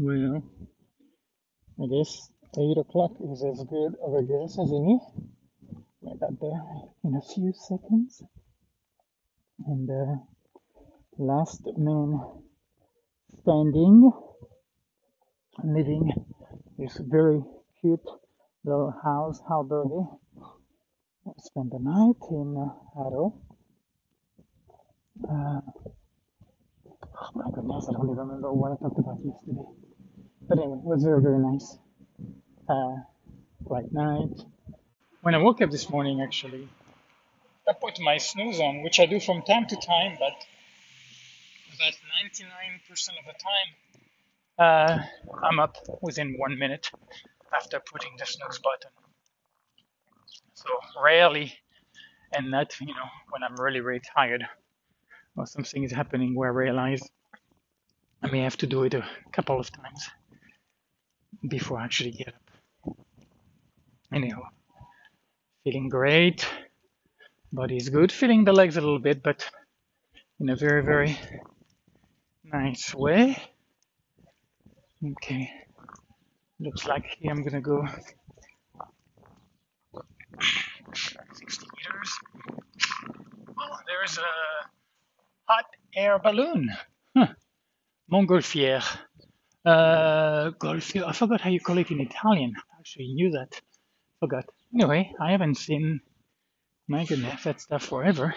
Well, I guess 8 o'clock is as good of a guess as any. I got there in a few seconds. And uh, last man standing, living this very cute little house, albergue. Spent the night in uh, Haro. Uh, oh my goodness, I don't even remember what I talked about yesterday. But anyway, it was very, very nice. Uh, bright night. When I woke up this morning, actually, I put my snooze on, which I do from time to time, but about 99% of the time, uh, I'm up within one minute after putting the snooze button. So rarely, and not you know when I'm really really tired or something is happening where I realize I may have to do it a couple of times before I actually get up. Anyhow, feeling great. Body's good. Feeling the legs a little bit, but in a very very nice way. Okay. Looks like here I'm gonna go 60 meters. Oh, there's a hot air balloon. Huh. Montgolfier. Uh. I forgot how you call it in Italian. Actually knew that. Forgot. Anyway, I haven't seen. My goodness, that stuff forever.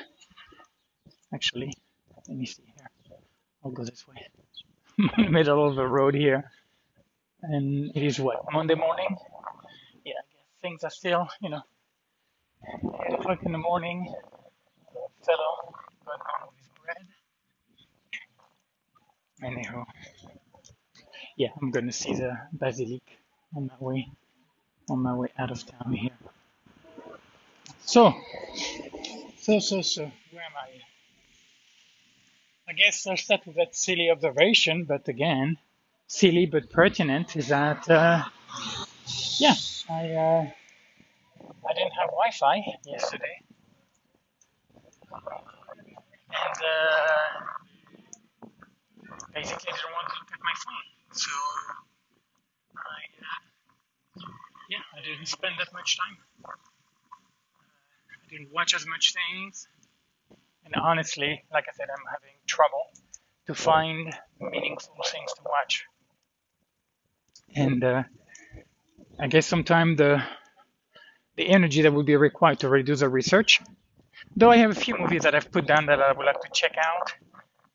Actually, let me see here. I'll go this way. Middle of the road here, and it is what Monday morning. Yeah, things are still, you know, eight o'clock in the morning. Fellow got on with bread. Anyhow, yeah, I'm gonna see the basilic on my way on my way out of town here. So, so, so, so, where am I? I guess I'll start with that silly observation, but again, silly but pertinent is that, uh, yeah, I, uh, I didn't have Wi-Fi yesterday, and uh, basically didn't want to look at my phone, so I, uh, yeah, I didn't spend that much time. I didn't watch as much things, and honestly, like I said, I'm having trouble to find meaningful things to watch. And uh, I guess sometimes the the energy that would be required to reduce the research. Though I have a few movies that I've put down that I would like to check out.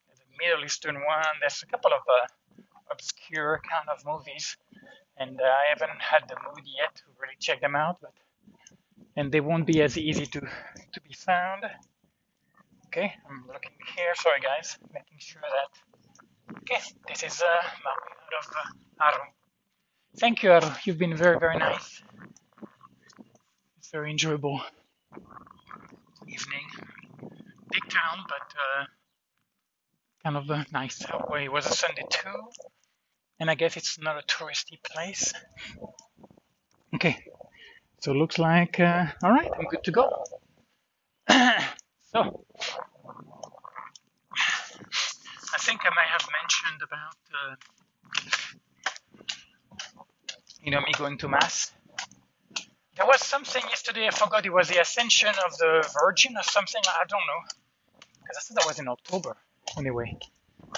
There's a Middle Eastern one. There's a couple of uh, obscure kind of movies, and uh, I haven't had the mood yet to really check them out. But and they won't be as easy to to be found. Okay, I'm looking here. Sorry, guys, making sure that. Okay, this is uh, out of uh, Haro. Thank you, Haro. You've been very, very nice. It's very enjoyable evening. Big town, but uh, kind of a nice way. It was a Sunday too, and I guess it's not a touristy place. Okay, so looks like uh, all right. I'm good to go. so I think I may have mentioned about uh, you know me going to mass. There was something yesterday. I forgot. It was the Ascension of the Virgin or something. I don't know because I thought that was in October anyway.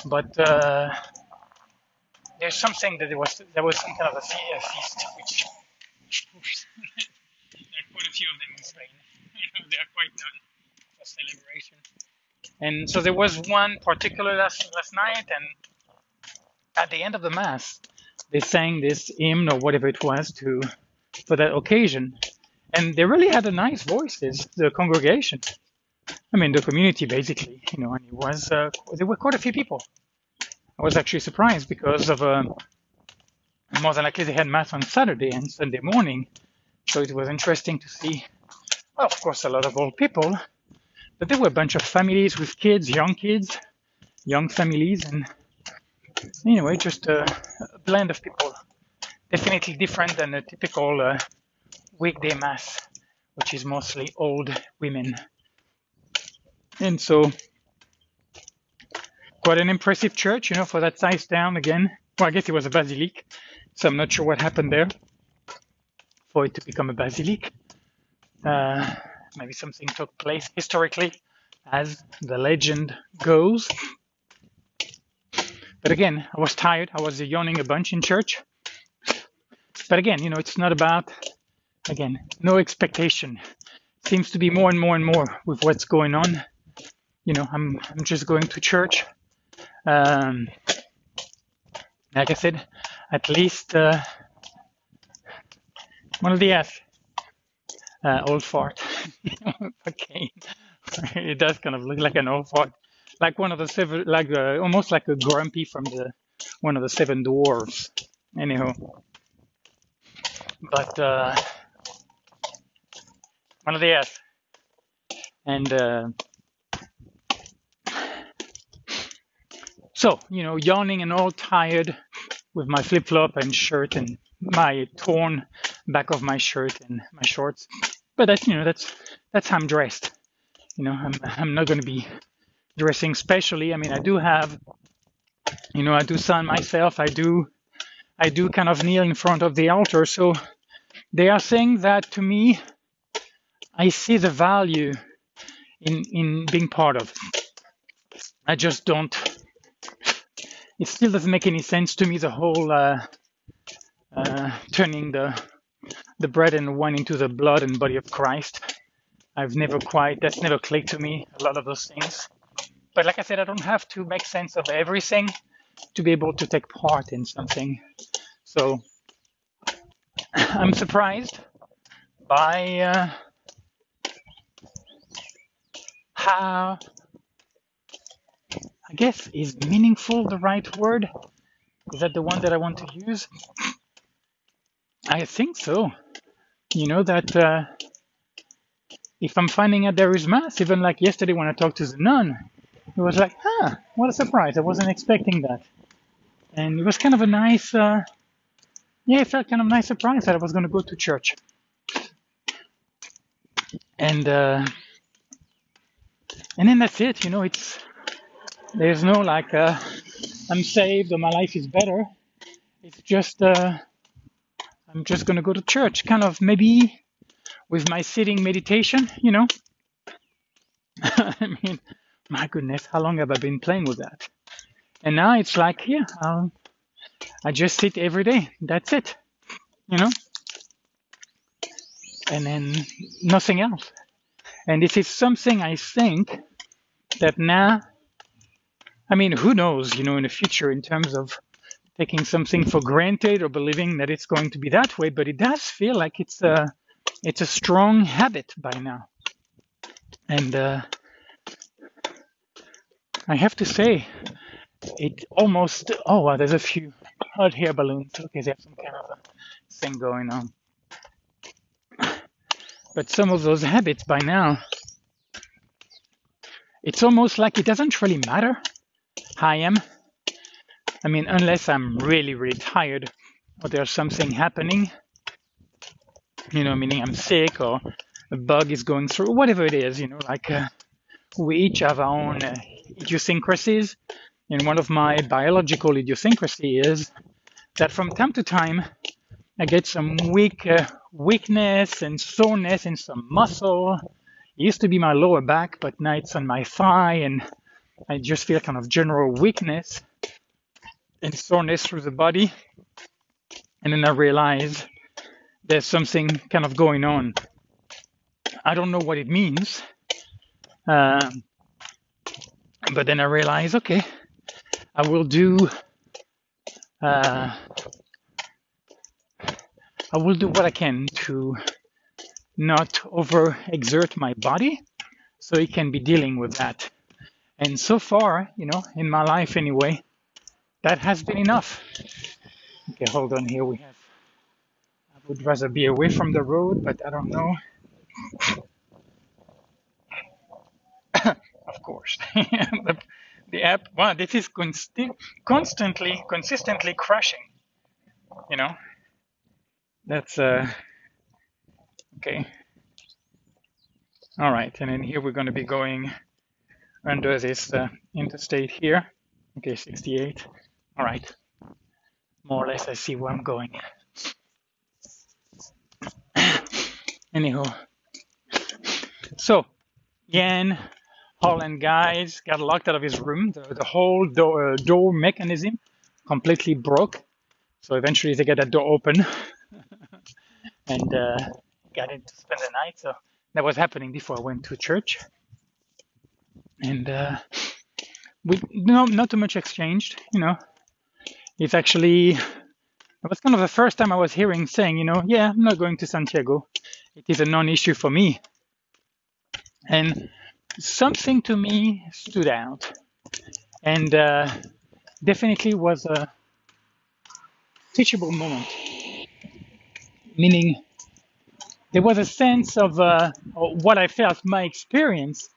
But uh, there's something that there was there was some kind of a, fe- a feast which there are quite a few of them in Spain. they are quite known for celebration. And so there was one particular last last night, and at the end of the mass, they sang this hymn or whatever it was to for that occasion, and they really had a nice voices, the congregation. I mean, the community basically, you know, and it was uh, there were quite a few people. I was actually surprised because of uh, more than likely they had mass on Saturday and Sunday morning, so it was interesting to see. Well, of course, a lot of old people, but there were a bunch of families with kids, young kids, young families, and anyway, just a, a blend of people. Definitely different than a typical uh, weekday mass, which is mostly old women. And so, quite an impressive church, you know, for that size town again. Well, I guess it was a basilique, so I'm not sure what happened there for it to become a basilique. Uh, maybe something took place historically, as the legend goes. But again, I was tired. I was yawning a bunch in church. But again, you know, it's not about, again, no expectation. Seems to be more and more and more with what's going on. You know, I'm, I'm just going to church. Um, like I said, at least uh, one of the uh, old fart. okay, it does kind of look like an old fart, like one of the seven, like uh, almost like a grumpy from the one of the seven dwarfs. Anyhow, but uh, one of the F, and uh, So, you know, yawning and all tired with my flip flop and shirt and my torn back of my shirt and my shorts. But that's, you know, that's, that's how I'm dressed. You know, I'm, I'm not going to be dressing specially. I mean, I do have, you know, I do sun myself. I do, I do kind of kneel in front of the altar. So they are saying that to me, I see the value in, in being part of. I just don't it still doesn't make any sense to me the whole uh, uh, turning the the bread and wine into the blood and body of Christ. I've never quite that's never clicked to me a lot of those things. But like I said, I don't have to make sense of everything to be able to take part in something. So I'm surprised by uh, how I guess is meaningful the right word? Is that the one that I want to use? I think so. You know that uh, if I'm finding out there is mass, even like yesterday when I talked to the nun, it was like, huh, what a surprise! I wasn't expecting that, and it was kind of a nice, uh, yeah, it felt kind of nice surprise that I was going to go to church, and uh, and then that's it. You know, it's there's no like uh, I'm saved or my life is better. It's just uh, I'm just gonna go to church, kind of maybe with my sitting meditation, you know. I mean, my goodness, how long have I been playing with that? And now it's like, yeah, I'll, I just sit every day. That's it, you know. And then nothing else. And this is something I think that now I mean, who knows, you know, in the future in terms of taking something for granted or believing that it's going to be that way, but it does feel like it's a it's a strong habit by now. And uh, I have to say, it almost oh wow, there's a few hot air balloons. Okay, have some kind of a thing going on. But some of those habits by now, it's almost like it doesn't really matter I am. I mean, unless I'm really, really tired or there's something happening, you know, meaning I'm sick or a bug is going through, whatever it is, you know, like uh, we each have our own uh, idiosyncrasies. And one of my biological idiosyncrasy is that from time to time, I get some weak uh, weakness and soreness in some muscle. It used to be my lower back, but now it's on my thigh and I just feel kind of general weakness and soreness through the body. And then I realize there's something kind of going on. I don't know what it means. Um, but then I realize, okay, I will do. Uh, I will do what I can to not overexert my body so it can be dealing with that. And so far, you know, in my life anyway, that has been enough. Okay, hold on here. We have, I would rather be away from the road, but I don't know. of course. the, the app, wow, this is consti- constantly, consistently crashing. You know, that's, uh, okay. All right, and then here we're going to be going under this uh, interstate here. Okay, 68. All right. more or less I see where I'm going. Anyhow, so Jan Holland guys got locked out of his room. The, the whole door, uh, door mechanism completely broke. So eventually they got that door open and uh, got in to spend the night. So that was happening before I went to church. And uh, we no not too much exchanged, you know. It's actually it was kind of the first time I was hearing saying, you know, yeah, I'm not going to Santiago. It is a non-issue for me. And something to me stood out, and uh, definitely was a teachable moment. Meaning, there was a sense of uh, what I felt, my experience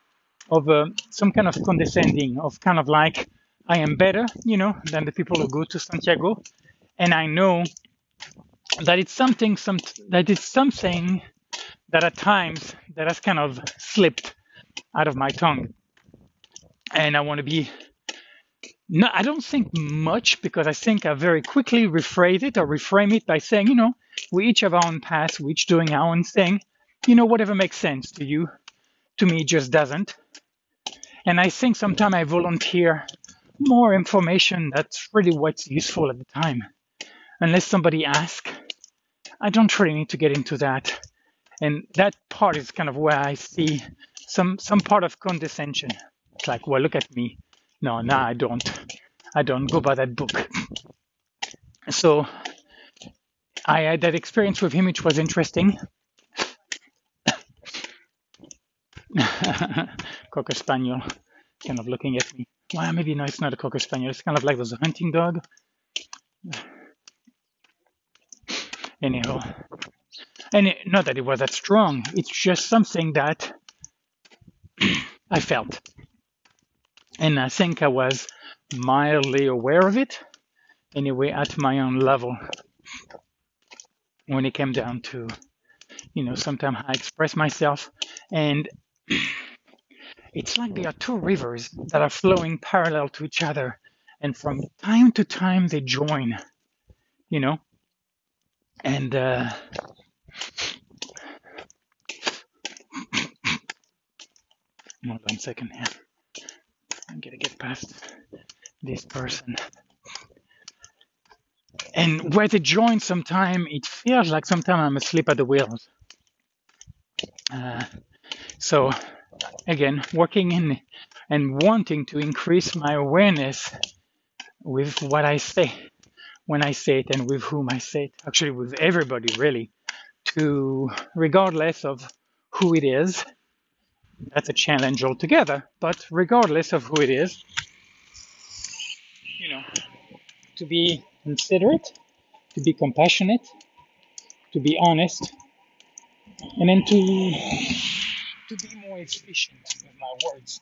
of uh, some kind of condescending, of kind of like I am better, you know, than the people who go to Santiago, and I know that it's something, some that it's something that at times that has kind of slipped out of my tongue, and I want to be. No, I don't think much because I think I very quickly rephrase it or reframe it by saying, you know, we each have our own path, we each doing our own thing. You know, whatever makes sense to you, to me, just doesn't. And I think sometimes I volunteer more information that's really what's useful at the time. Unless somebody asks, I don't really need to get into that. And that part is kind of where I see some some part of condescension. It's like, well, look at me. No, no, I don't. I don't go by that book. So I had that experience with him, which was interesting. Cocker Spaniel, kind of looking at me. Well, maybe no, it's not a Cocker Spaniel. It's kind of like those hunting dog. Anyhow, and it, not that it was that strong. It's just something that I felt, and I think I was mildly aware of it. Anyway, at my own level, when it came down to, you know, sometimes I express myself, and it's like there are two rivers that are flowing parallel to each other, and from time to time they join, you know, and uh, hold on a second here. I'm gonna get past this person. And where they join sometime, it feels like sometimes I'm asleep at the wheels. Uh, so again, working in and wanting to increase my awareness with what I say when I say it and with whom I say it, actually with everybody really, to regardless of who it is, that's a challenge altogether, but regardless of who it is, you know, to be considerate, to be compassionate, to be honest, and then to to be more efficient with my words.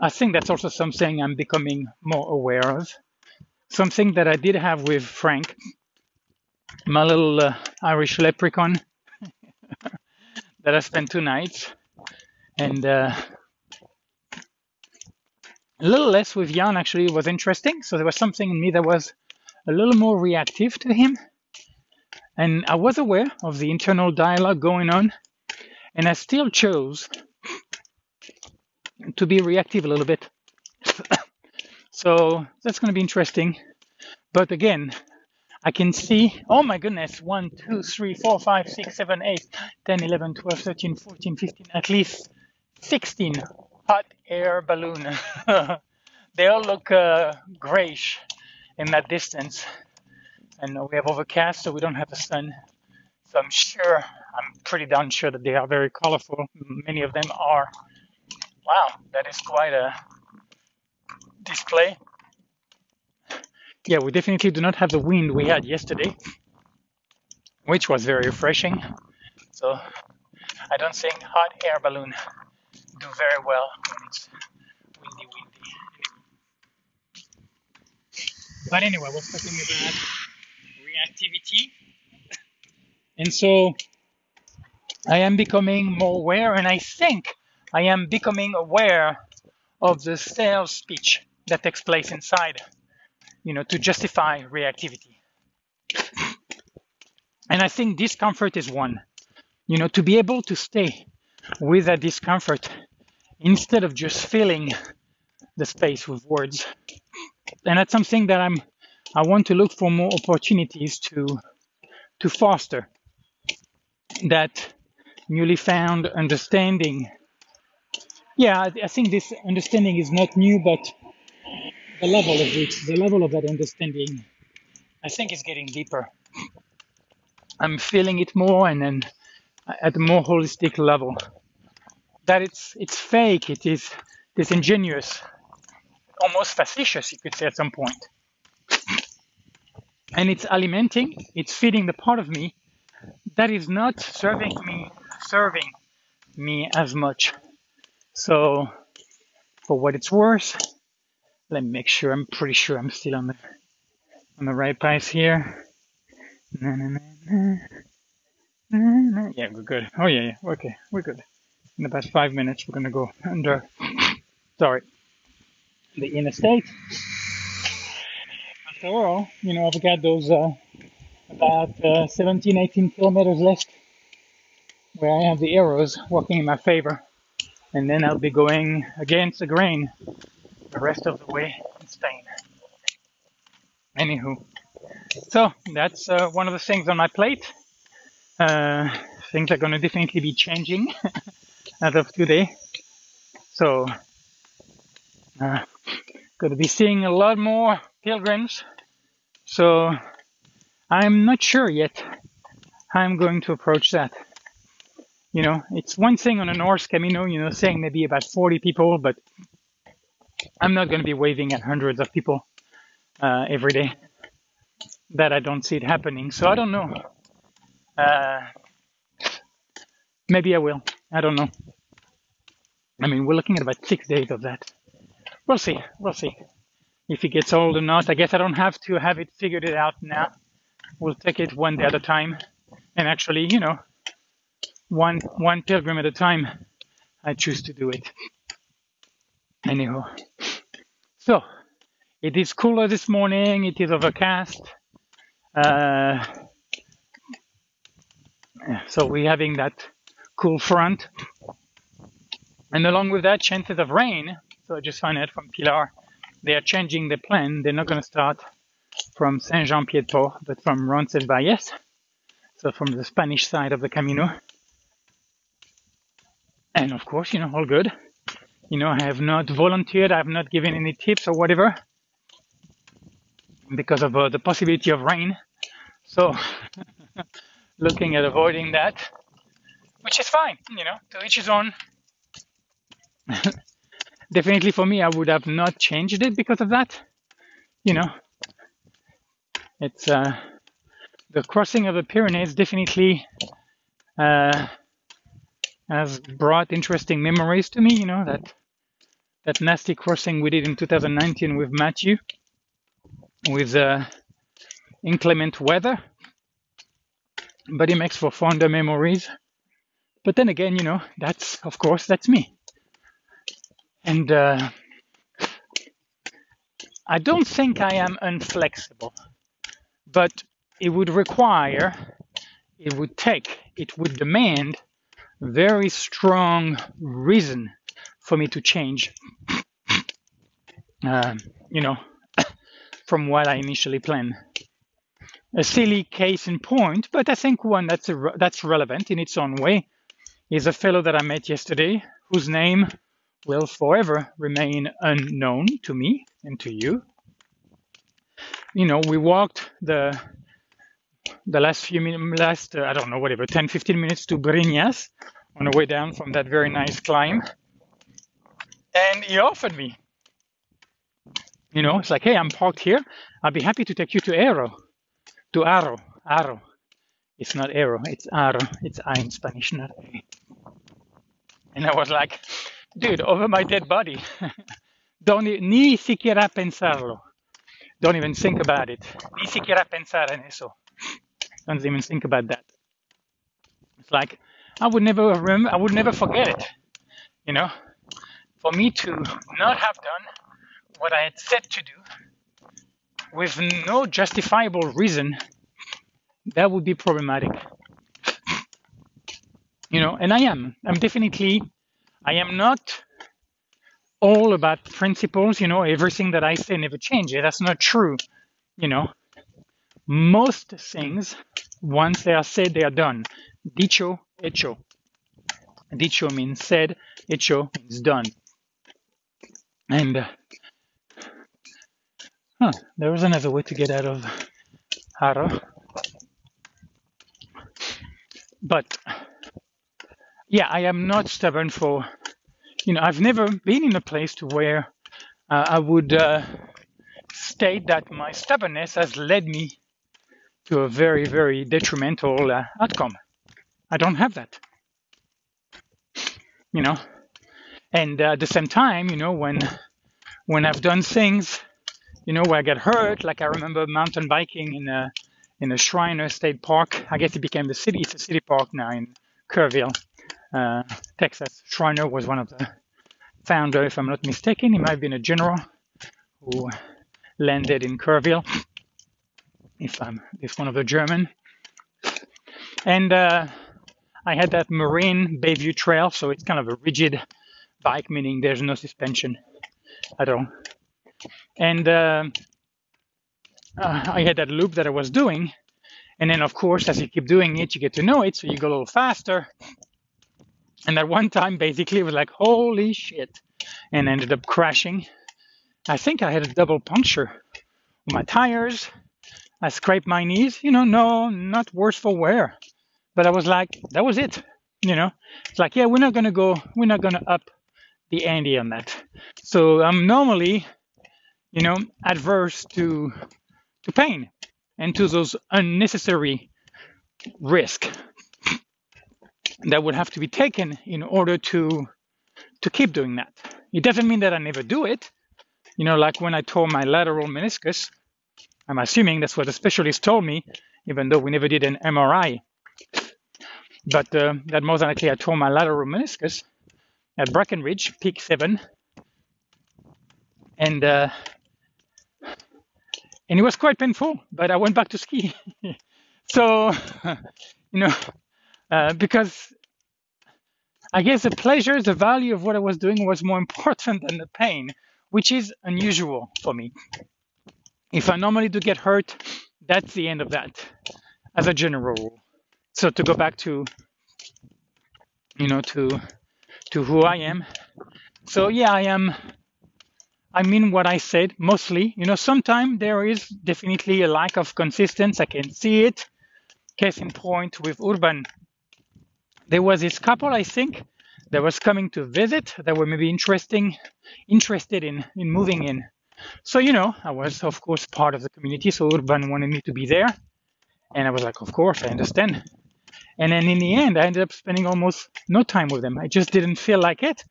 I think that's also something I'm becoming more aware of. Something that I did have with Frank, my little uh, Irish leprechaun that I spent two nights, and uh, a little less with Jan actually was interesting. So there was something in me that was a little more reactive to him. And I was aware of the internal dialogue going on, and I still chose to be reactive a little bit. so that's going to be interesting. But again, I can see, oh my goodness, 1, 2, 3, 4, 5, 6, 7, 8, 10, 11, 12, 13, 14, 15, at least 16 hot air balloon. they all look uh, grayish in that distance. And we have overcast, so we don't have the sun. So I'm sure, I'm pretty darn sure that they are very colorful. Many of them are. Wow, that is quite a display. Yeah, we definitely do not have the wind we had yesterday, which was very refreshing. So I don't think hot air balloon do very well when it's windy, windy. But anyway, we're talking about reactivity. And so I am becoming more aware, and I think I am becoming aware of the sales speech that takes place inside, you know, to justify reactivity. And I think discomfort is one, you know, to be able to stay with that discomfort instead of just filling the space with words. And that's something that I'm I want to look for more opportunities to to foster that newly found understanding. Yeah, I, I think this understanding is not new, but the level of it, the level of that understanding, I think is getting deeper. I'm feeling it more and then at a more holistic level. That it's it's fake, it is disingenuous, almost facetious, you could say at some point. And it's alimenting, it's feeding the part of me that is not serving me serving me as much. So for what it's worth, let me make sure I'm pretty sure I'm still on the on the right path here. Na, na, na, yeah, we're good. Oh yeah, yeah, okay, we're good. In the past five minutes, we're gonna go under. Sorry, the interstate. After all, you know, I've got those uh, about uh, 17, 18 kilometers left where I have the arrows working in my favor. And then I'll be going against the grain the rest of the way in Spain. Anywho, so that's uh, one of the things on my plate. Uh, things are going to definitely be changing as of today. So, uh, going to be seeing a lot more pilgrims. So, I'm not sure yet how I'm going to approach that. You know, it's one thing on a Norse Camino, you know, saying maybe about 40 people, but I'm not going to be waving at hundreds of people uh, every day. That I don't see it happening. So I don't know. Uh, maybe I will. I don't know. I mean, we're looking at about six days of that. We'll see. We'll see. If it gets old or not, I guess I don't have to have it figured it out now we'll take it one day at a time. And actually, you know, one one pilgrim at a time, I choose to do it. Anyhow, so it is cooler this morning. It is overcast. Uh, so we're having that cool front, and along with that, chances of rain. So I just found out from Pilar, they are changing the plan. They're not going to start from Saint-Jean-Pied-Port, but from Roncesvalles, so from the Spanish side of the Camino. And of course, you know, all good. You know, I have not volunteered, I have not given any tips or whatever because of uh, the possibility of rain. So, looking at avoiding that, which is fine, you know, to each his own. Definitely for me, I would have not changed it because of that. You know, it's uh, the crossing of the Pyrenees definitely uh, has brought interesting memories to me. You know that that nasty crossing we did in 2019 with Matthew, with uh, inclement weather, but it makes for fonder memories. But then again, you know, that's of course that's me, and uh, I don't think I am unflexible but it would require, it would take, it would demand very strong reason for me to change, uh, you know, from what I initially planned. A silly case in point, but I think one that's a, that's relevant in its own way is a fellow that I met yesterday whose name will forever remain unknown to me and to you you know, we walked the the last few minutes, last uh, I don't know, whatever, 10, 15 minutes to Briñas on the way down from that very nice climb, and he offered me. You know, it's like, hey, I'm parked here. I'll be happy to take you to Arro, to Arro, Arro. It's not Arrow, it's Arro. It's I in Spanish, not A. And I was like, dude, over my dead body. Don't ni siquiera pensarlo. Don't even think about it. Ni siquiera pensar en eso. Don't even think about that. It's like I would never remember, I would never forget it. You know, for me to not have done what I had said to do with no justifiable reason, that would be problematic. You know, and I am. I'm definitely, I am not all about principles, you know, everything that I say never changes. That's not true. You know, most things, once they are said, they are done. Dicho, hecho. Dicho means said, hecho means done. And uh, huh, there was another way to get out of Haro. But yeah, I am not stubborn for, you know, I've never been in a place to where uh, I would uh, state that my stubbornness has led me to a very, very detrimental uh, outcome. I don't have that. You know, and uh, at the same time, you know, when when I've done things, you know, where I get hurt, like I remember mountain biking in a in a Schreiner State Park. I guess it became the city. It's a city park now in Kerrville, uh, Texas. Schreiner was one of the founder, if I'm not mistaken. He might have been a general who landed in Kerrville if I'm if one of the German. And uh, I had that Marin Bayview Trail, so it's kind of a rigid bike, meaning there's no suspension at all. And uh, uh, I had that loop that I was doing, and then of course, as you keep doing it, you get to know it, so you go a little faster. And at one time, basically, it was like, holy shit, and ended up crashing. I think I had a double puncture my tires I scraped my knees, you know, no, not worse for wear. But I was like, that was it, you know. It's like, yeah, we're not gonna go, we're not gonna up the ante on that. So I'm normally, you know, adverse to to pain and to those unnecessary risk that would have to be taken in order to to keep doing that. It doesn't mean that I never do it. You know, like when I tore my lateral meniscus, I'm assuming that's what the specialist told me, even though we never did an MRI. But uh, that most likely I tore my lateral meniscus at Breckenridge, peak seven, and uh, and it was quite painful. But I went back to ski. so you know, uh, because I guess the pleasure, the value of what I was doing was more important than the pain, which is unusual for me. If I normally do get hurt, that's the end of that as a general rule. So to go back to you know to to who I am. So yeah, I am I mean what I said mostly. You know, sometimes there is definitely a lack of consistency. I can see it. Case in point with Urban. There was this couple, I think, that was coming to visit that were maybe interesting interested in in moving in so, you know, I was, of course, part of the community. So Urban wanted me to be there. And I was like, of course, I understand. And then in the end, I ended up spending almost no time with them. I just didn't feel like it.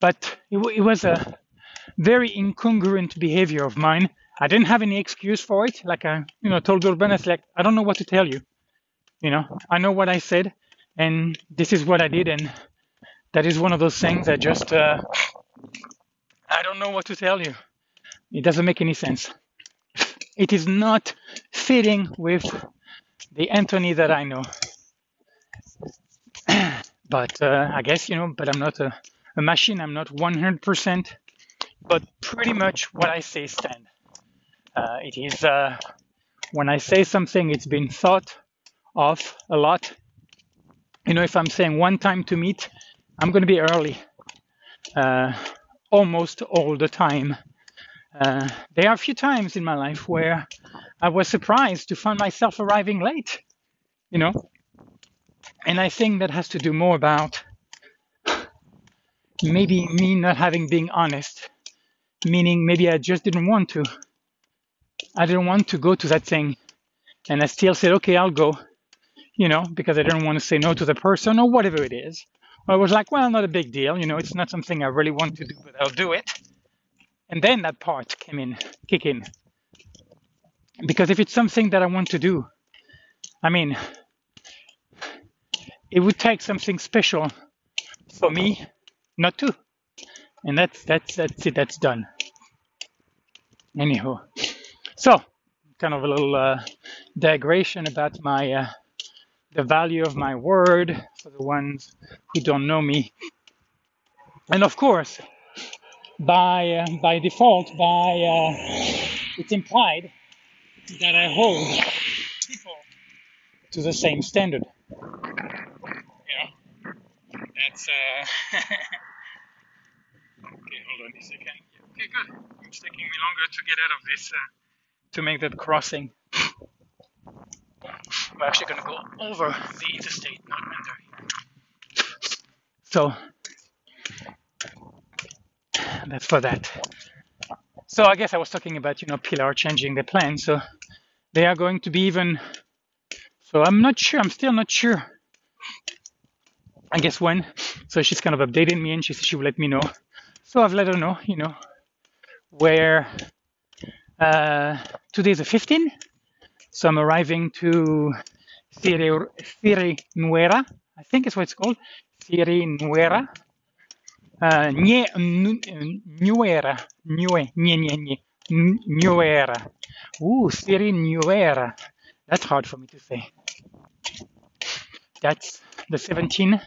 But it, it was a very incongruent behavior of mine. I didn't have any excuse for it. Like I, you know, told Urban, it's like, I don't know what to tell you. You know, I know what I said, and this is what I did. And that is one of those things that just, uh, I don't know what to tell you. It doesn't make any sense. It is not fitting with the Anthony that I know. but uh, I guess, you know, but I'm not a, a machine. I'm not 100%, but pretty much what I say stand. Uh, it is, uh, when I say something, it's been thought of a lot. You know, if I'm saying one time to meet, I'm going to be early uh, almost all the time. Uh, there are a few times in my life where I was surprised to find myself arriving late, you know. And I think that has to do more about maybe me not having been honest, meaning maybe I just didn't want to. I didn't want to go to that thing. And I still said, okay, I'll go, you know, because I didn't want to say no to the person or whatever it is. I was like, well, not a big deal, you know, it's not something I really want to do, but I'll do it. And then that part came in, kick in. Because if it's something that I want to do, I mean, it would take something special for me not to. And that's that's that's it, that's done. Anyhow, so kind of a little uh, digression about my uh, the value of my word for the ones who don't know me, and of course, by uh, by default, by uh, it's implied that I hold people to the same standard. Yeah, that's. Uh... okay, hold on a second. Okay, good. It's taking me longer to get out of this uh, to make that crossing. We're actually going to go over the interstate, not under. So that's for that. So I guess I was talking about you know Pilar changing the plan. So they are going to be even. So I'm not sure. I'm still not sure. I guess when. So she's kind of updating me and she said she will let me know. So I've let her know, you know, where uh, today is the 15th. So I'm arriving to Siri Nuera. I think it's what it's called. Siri Nuera. Uh, Nye, Nuera. Nue, nye, nye, nye. Nuera. Ooh, Siri Nuera. That's hard for me to say. That's the 17th.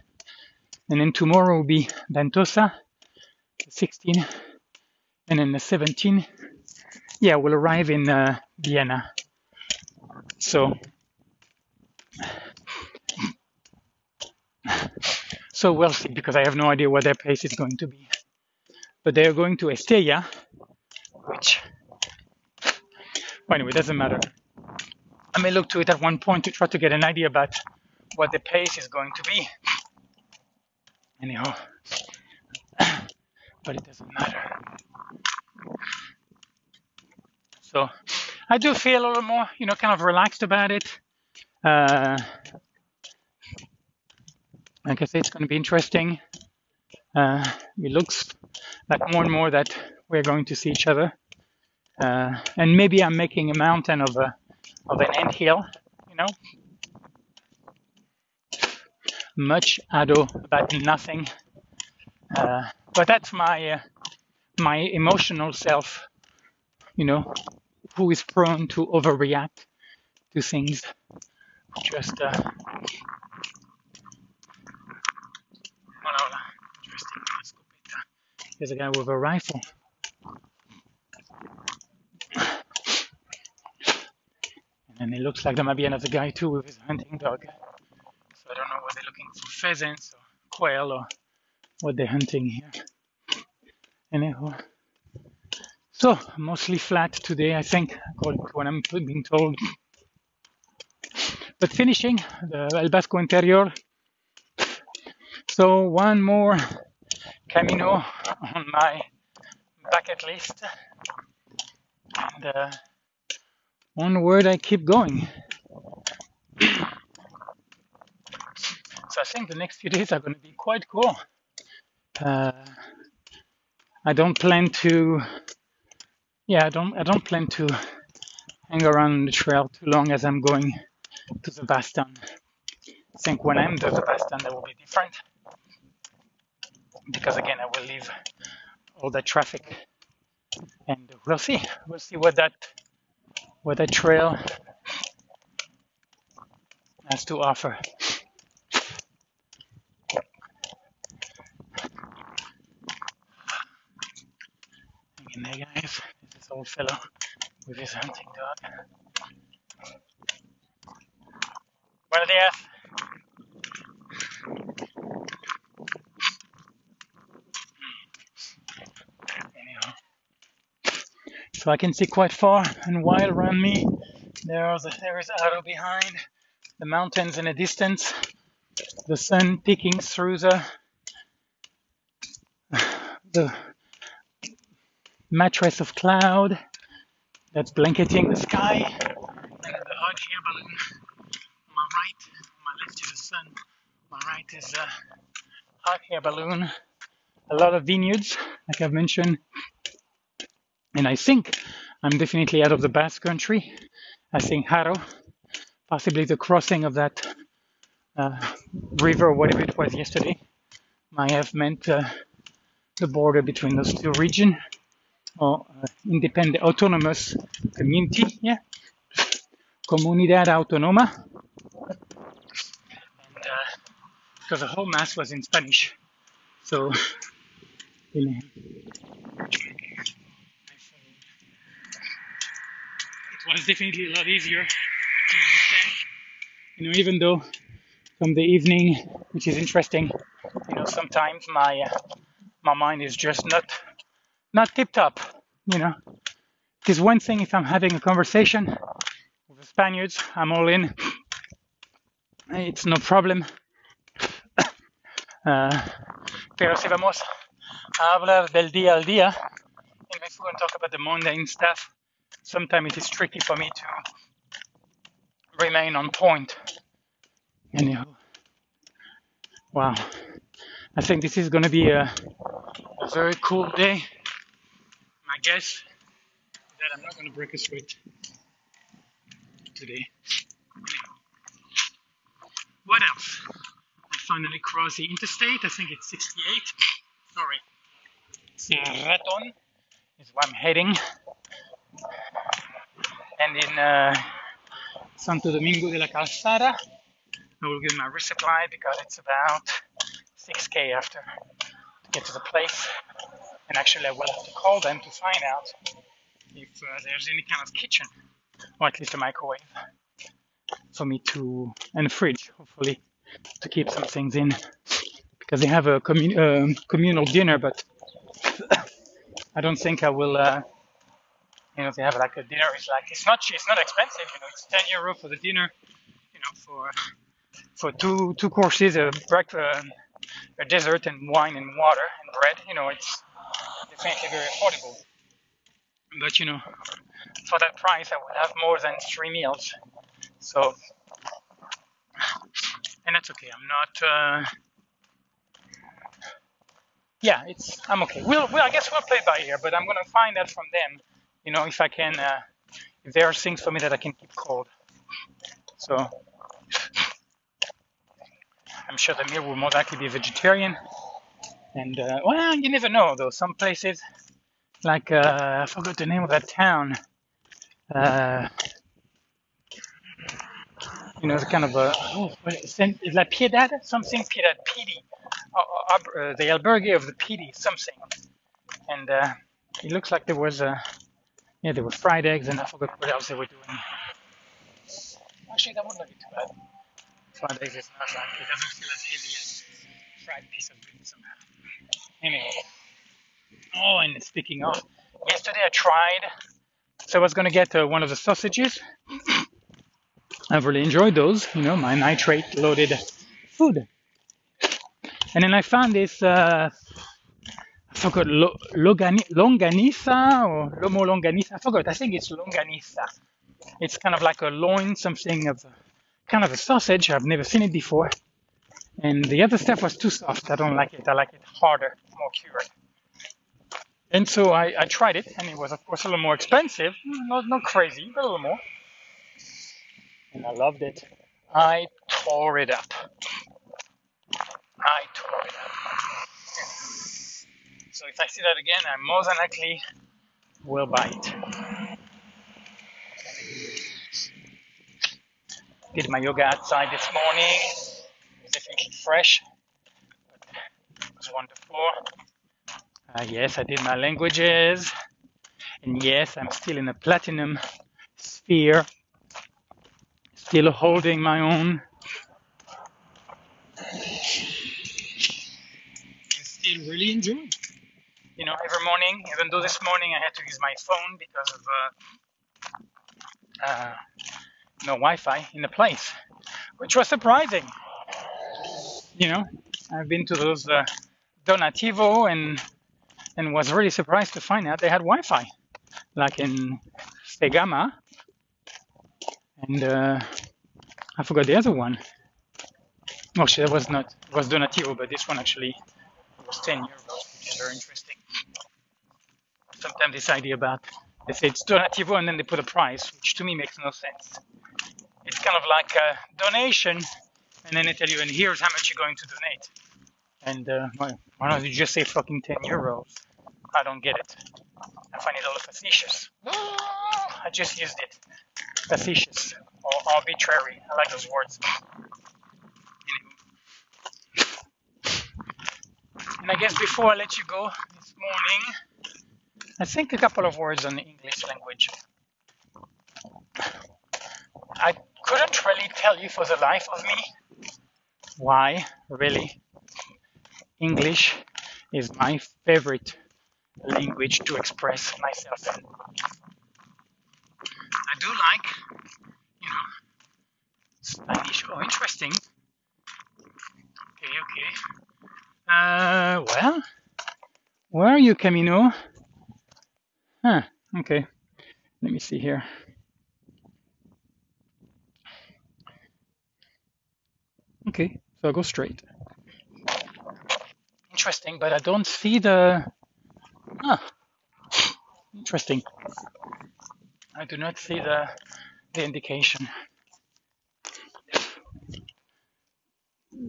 And then tomorrow will be Ventosa, the 16th. And then the 17th, yeah, we'll arrive in uh, Viana. So, so we'll see because I have no idea what their pace is going to be. But they are going to Estella, which, well, anyway, doesn't matter. I may look to it at one point to try to get an idea about what the pace is going to be. Anyhow, but it doesn't matter. So I do feel a little more, you know, kind of relaxed about it. Uh, like I say, it's going to be interesting. Uh, it looks like more and more that we're going to see each other. Uh, and maybe I'm making a mountain of a of an ant hill, you know. Much ado about nothing. Uh, but that's my uh, my emotional self, you know, who is prone to overreact to things. Just uh, a guy with a rifle. And it looks like there might be another guy too with his hunting dog. So I don't know whether they're looking for pheasants or quail or what they're hunting here. Anyhow. So, mostly flat today, I think, according to what I'm being told. But finishing the El Interior. So, one more Camino on my bucket list. And uh, onward I keep going. so, I think the next few days are going to be quite cool. Uh, I don't plan to yeah, I don't I don't plan to hang around the trail too long as I'm going to the Baztan. I think when I'm to the Baztan that will be different. Because again I will leave all that traffic and we'll see. We'll see what that what that trail has to offer. There guys old fellow with his hunting dog. So I can see quite far and wide around me. There's there is Haro behind, the mountains in the distance, the sun peeking through the the mattress of cloud that's blanketing the sky. And the air balloon on my right, my left is the sun, my right is a hot air balloon. A lot of vineyards, like I've mentioned. And I think I'm definitely out of the Basque country. I think Haro, possibly the crossing of that uh, river whatever it was yesterday, might have meant uh, the border between those two regions. Or uh, independent autonomous community, yeah, comunidad autónoma, and uh, because the whole mass was in Spanish, so it was definitely a lot easier to understand. You know, even though from the evening, which is interesting, you know, sometimes my uh, my mind is just not not tip top. You know, because one thing if I'm having a conversation with the Spaniards, I'm all in. It's no problem. Uh, pero si vamos a hablar del día al día, and if we're going to talk about the mundane stuff, sometimes it is tricky for me to remain on point. Anyhow, wow. I think this is going to be a, a very cool day. Guess that I'm not going to break a sweat today. What else? I finally crossed the interstate. I think it's 68. Sorry. Cerreton is where I'm heading. And in uh, Santo Domingo de la Calzada, I will give my resupply because it's about 6k after to get to the place. And actually, I will have to call them to find out if uh, there's any kind of kitchen, or at least a microwave, for me to, and a fridge, hopefully, to keep some things in. Because they have a commun- um communal dinner, but I don't think I will. Uh, you know, they have like a dinner. It's like it's not it's not expensive. You know, it's 10 euro for the dinner. You know, for for two two courses, a breakfast, a dessert, and wine and water and bread. You know, it's definitely very affordable. But you know, for that price, I would have more than three meals. So, and that's okay. I'm not. Uh, yeah, it's I'm okay. We'll, I guess we'll play by ear, but I'm gonna find out from them. You know, if I can, uh, if there are things for me that I can keep cold. So, I'm sure the meal will more likely be vegetarian. And uh, well, you never know though. Some places, like uh, I forgot the name of that town. Uh, you know, the kind of a oh, what is it? Is La Piedad, something Piedad, Pidi, uh, uh, the albergue of the Pidi, something. And uh, it looks like there was a yeah, there were fried eggs, and I forgot what else they were doing. Actually, that wouldn't be too bad. Fried eggs is not like it doesn't feel as heavy as fried piece of meat somehow. Anyway. Oh, and speaking of, yesterday I tried. So I was gonna get uh, one of the sausages. I've really enjoyed those. You know, my nitrate-loaded food. And then I found this. Uh, I forgot lo, longanisa or lomo longanisa. I forgot. I think it's longanisa. It's kind of like a loin, something of kind of a sausage. I've never seen it before. And the other stuff was too soft. I don't like it. I like it harder, more cured. And so I, I tried it, and it was of course a little more expensive. Not not crazy, but a little more. And I loved it. I tore it up. I tore it up. So if I see that again, I more than likely will buy it. Did my yoga outside this morning. Definitely fresh. It was wonderful. Uh, yes, I did my languages. And yes, I'm still in a platinum sphere. Still holding my own. And still really enjoying. You know, every morning, even though this morning I had to use my phone because of uh, uh, no Wi-Fi in the place, which was surprising. You know, I've been to those uh, Donativo and and was really surprised to find out they had Wi-Fi, like in Segama, and uh, I forgot the other one. Actually, that was not was Donativo, but this one actually was 10 euros, which is very interesting. Sometimes this idea about they say it's Donativo and then they put a price, which to me makes no sense. It's kind of like a donation, and then they tell you, and here's how much you're going to donate. And uh, why don't you just say fucking 10 euros? I don't get it. I find it a little facetious. I just used it. Facetious or arbitrary. I like those words. And I guess before I let you go this morning, I think a couple of words on the English language. I couldn't really tell you for the life of me why, really. English is my favorite language to express myself. I do like, you know, Spanish. Oh, interesting. Okay, okay. Uh, well, where are you, Camino? Huh, okay. Let me see here. Okay, so I'll go straight. Interesting, but I don't see the. Ah, interesting. I do not see the the indication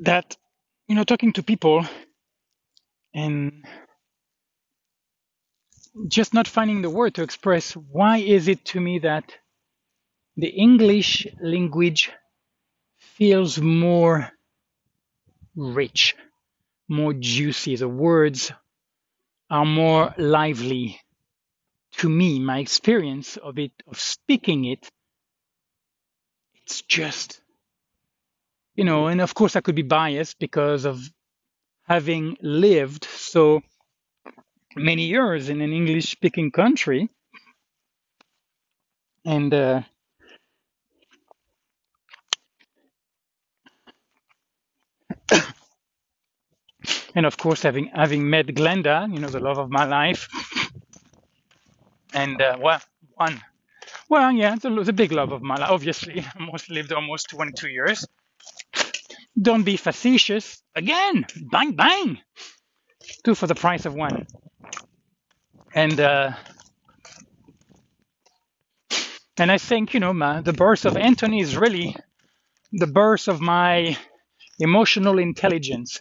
that you know talking to people and just not finding the word to express why is it to me that the English language feels more rich, more juicy. The words are more lively to me. My experience of it, of speaking it, it's just, you know, and of course I could be biased because of having lived so many years in an English speaking country. And uh, and of course having having met Glenda, you know, the love of my life, and uh, well, one, well, yeah, the, the big love of my life. Obviously, almost lived almost 22 years. Don't be facetious. Again, bang bang, two for the price of one. And uh, and I think you know my, the birth of Anthony is really the birth of my emotional intelligence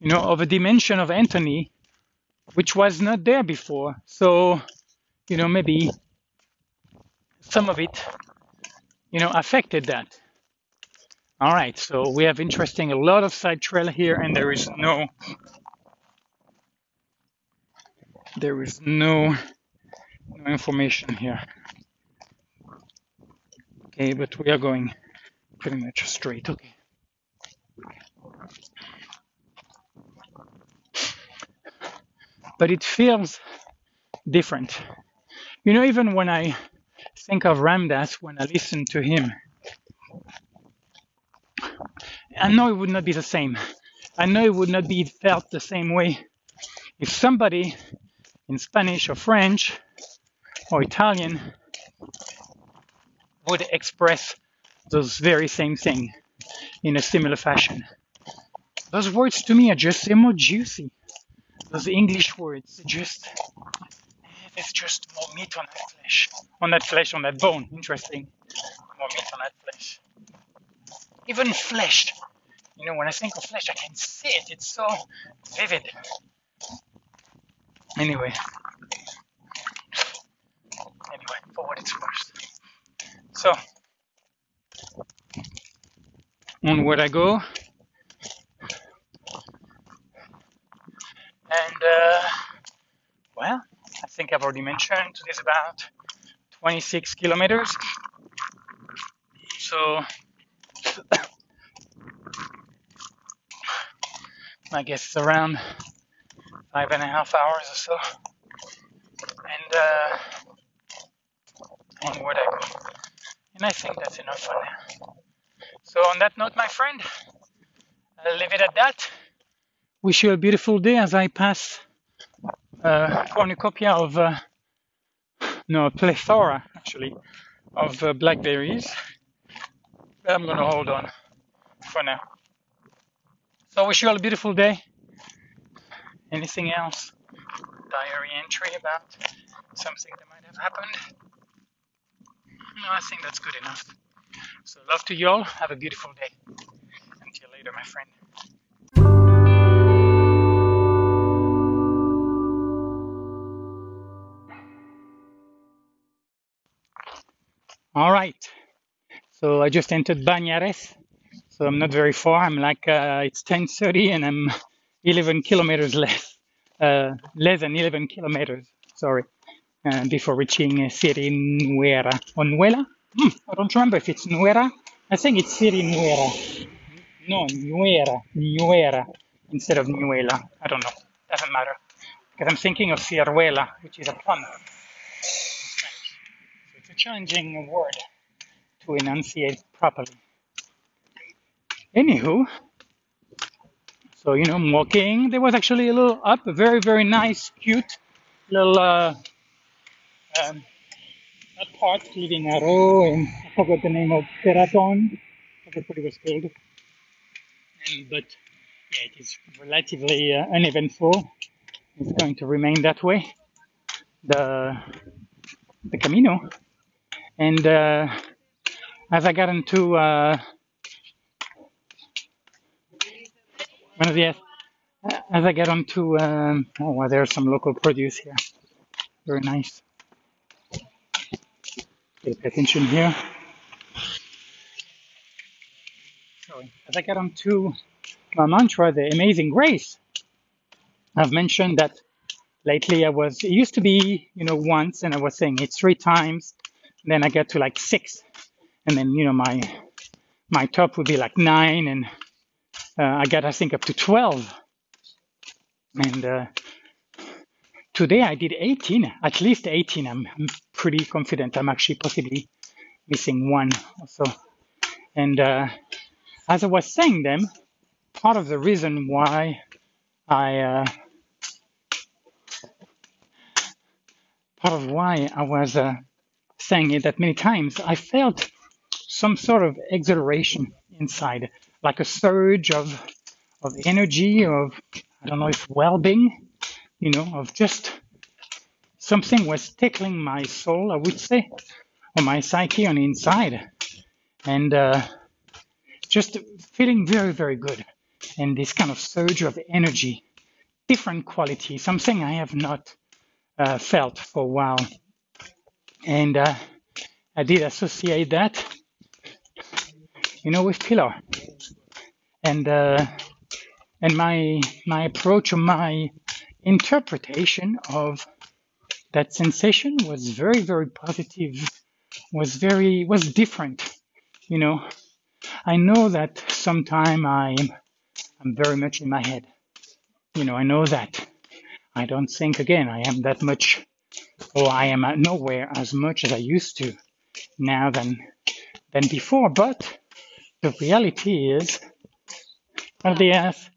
you know, of a dimension of Anthony which was not there before. So, you know, maybe some of it, you know, affected that. All right, so we have interesting a lot of side trail here, and there is no, there is no, no information here. Okay, but we are going pretty much straight. Okay. But it feels different. You know, even when I think of Ram Dass, when I listen to him, I know it would not be the same. I know it would not be felt the same way if somebody in Spanish or French or Italian would express those very same thing in a similar fashion. Those words to me are just more juicy those English words just it's just more meat on that flesh, on that flesh, on that bone. Interesting, more meat on that flesh. Even flesh. You know, when I think of flesh, I can see it. It's so vivid. Anyway, anyway, for what it's worth. So, onward I go. And uh, well, I think I've already mentioned it is about 26 kilometers. So I guess it's around five and a half hours or so. And uh, onward I go. And I think that's enough for now. So on that note, my friend, I'll leave it at that wish you a beautiful day as I pass uh, cornucopia of, uh, no, a plethora actually, of uh, blackberries. But I'm gonna hold on for now. So I wish you all a beautiful day. Anything else? Diary entry about something that might have happened? No, I think that's good enough. So love to you all. Have a beautiful day. Until later, my friend. All right. So I just entered Bañares. So I'm not very far. I'm like uh, it's 10:30 and I'm 11 kilometers less, uh, less than 11 kilometers. Sorry, uh, before reaching uh, City Nuera or Nuela. Hmm, I don't remember if it's Nuera. I think it's City Nuera. No, Nuera, Nuera instead of Nuela. I don't know. Doesn't matter because I'm thinking of Ciruela, which is a plum. So a challenging word to enunciate properly. Anywho, so you know, I'm walking. There was actually a little up, a very very nice, cute little uh, um, park leaving Haro, and I forgot the name of Peraton. I forgot what it was called. And, but yeah, it is relatively uh, uneventful. It's going to remain that way. The the Camino, and uh, as I got into uh, one of the as I get onto um, oh well, there's some local produce here. Very nice. Pay attention here. Sorry. As I get onto my mantra, the amazing grace. I've mentioned that lately I was it used to be, you know, once and I was saying it three times. Then I get to like six. And then, you know, my my top would be like nine and uh, I got I think up to twelve. And uh, today I did 18, at least 18. I'm, I'm pretty confident. I'm actually possibly missing one or so. And uh, as I was saying them, part of the reason why I uh, part of why I was uh, saying it that many times, I felt some sort of exhilaration inside, like a surge of of energy, of I don't know if well-being, you know, of just something was tickling my soul, I would say, or my psyche on the inside, and uh, just feeling very, very good, and this kind of surge of energy, different quality, something I have not uh, felt for a while, and uh, I did associate that, you know, with Pilar, and uh, and my my approach or my interpretation of that sensation was very very positive was very was different. You know i know that sometime i'm i'm very much in my head. You know i know that. I don't think again i am that much or i am at nowhere as much as i used to now than than before but the reality is well, the ask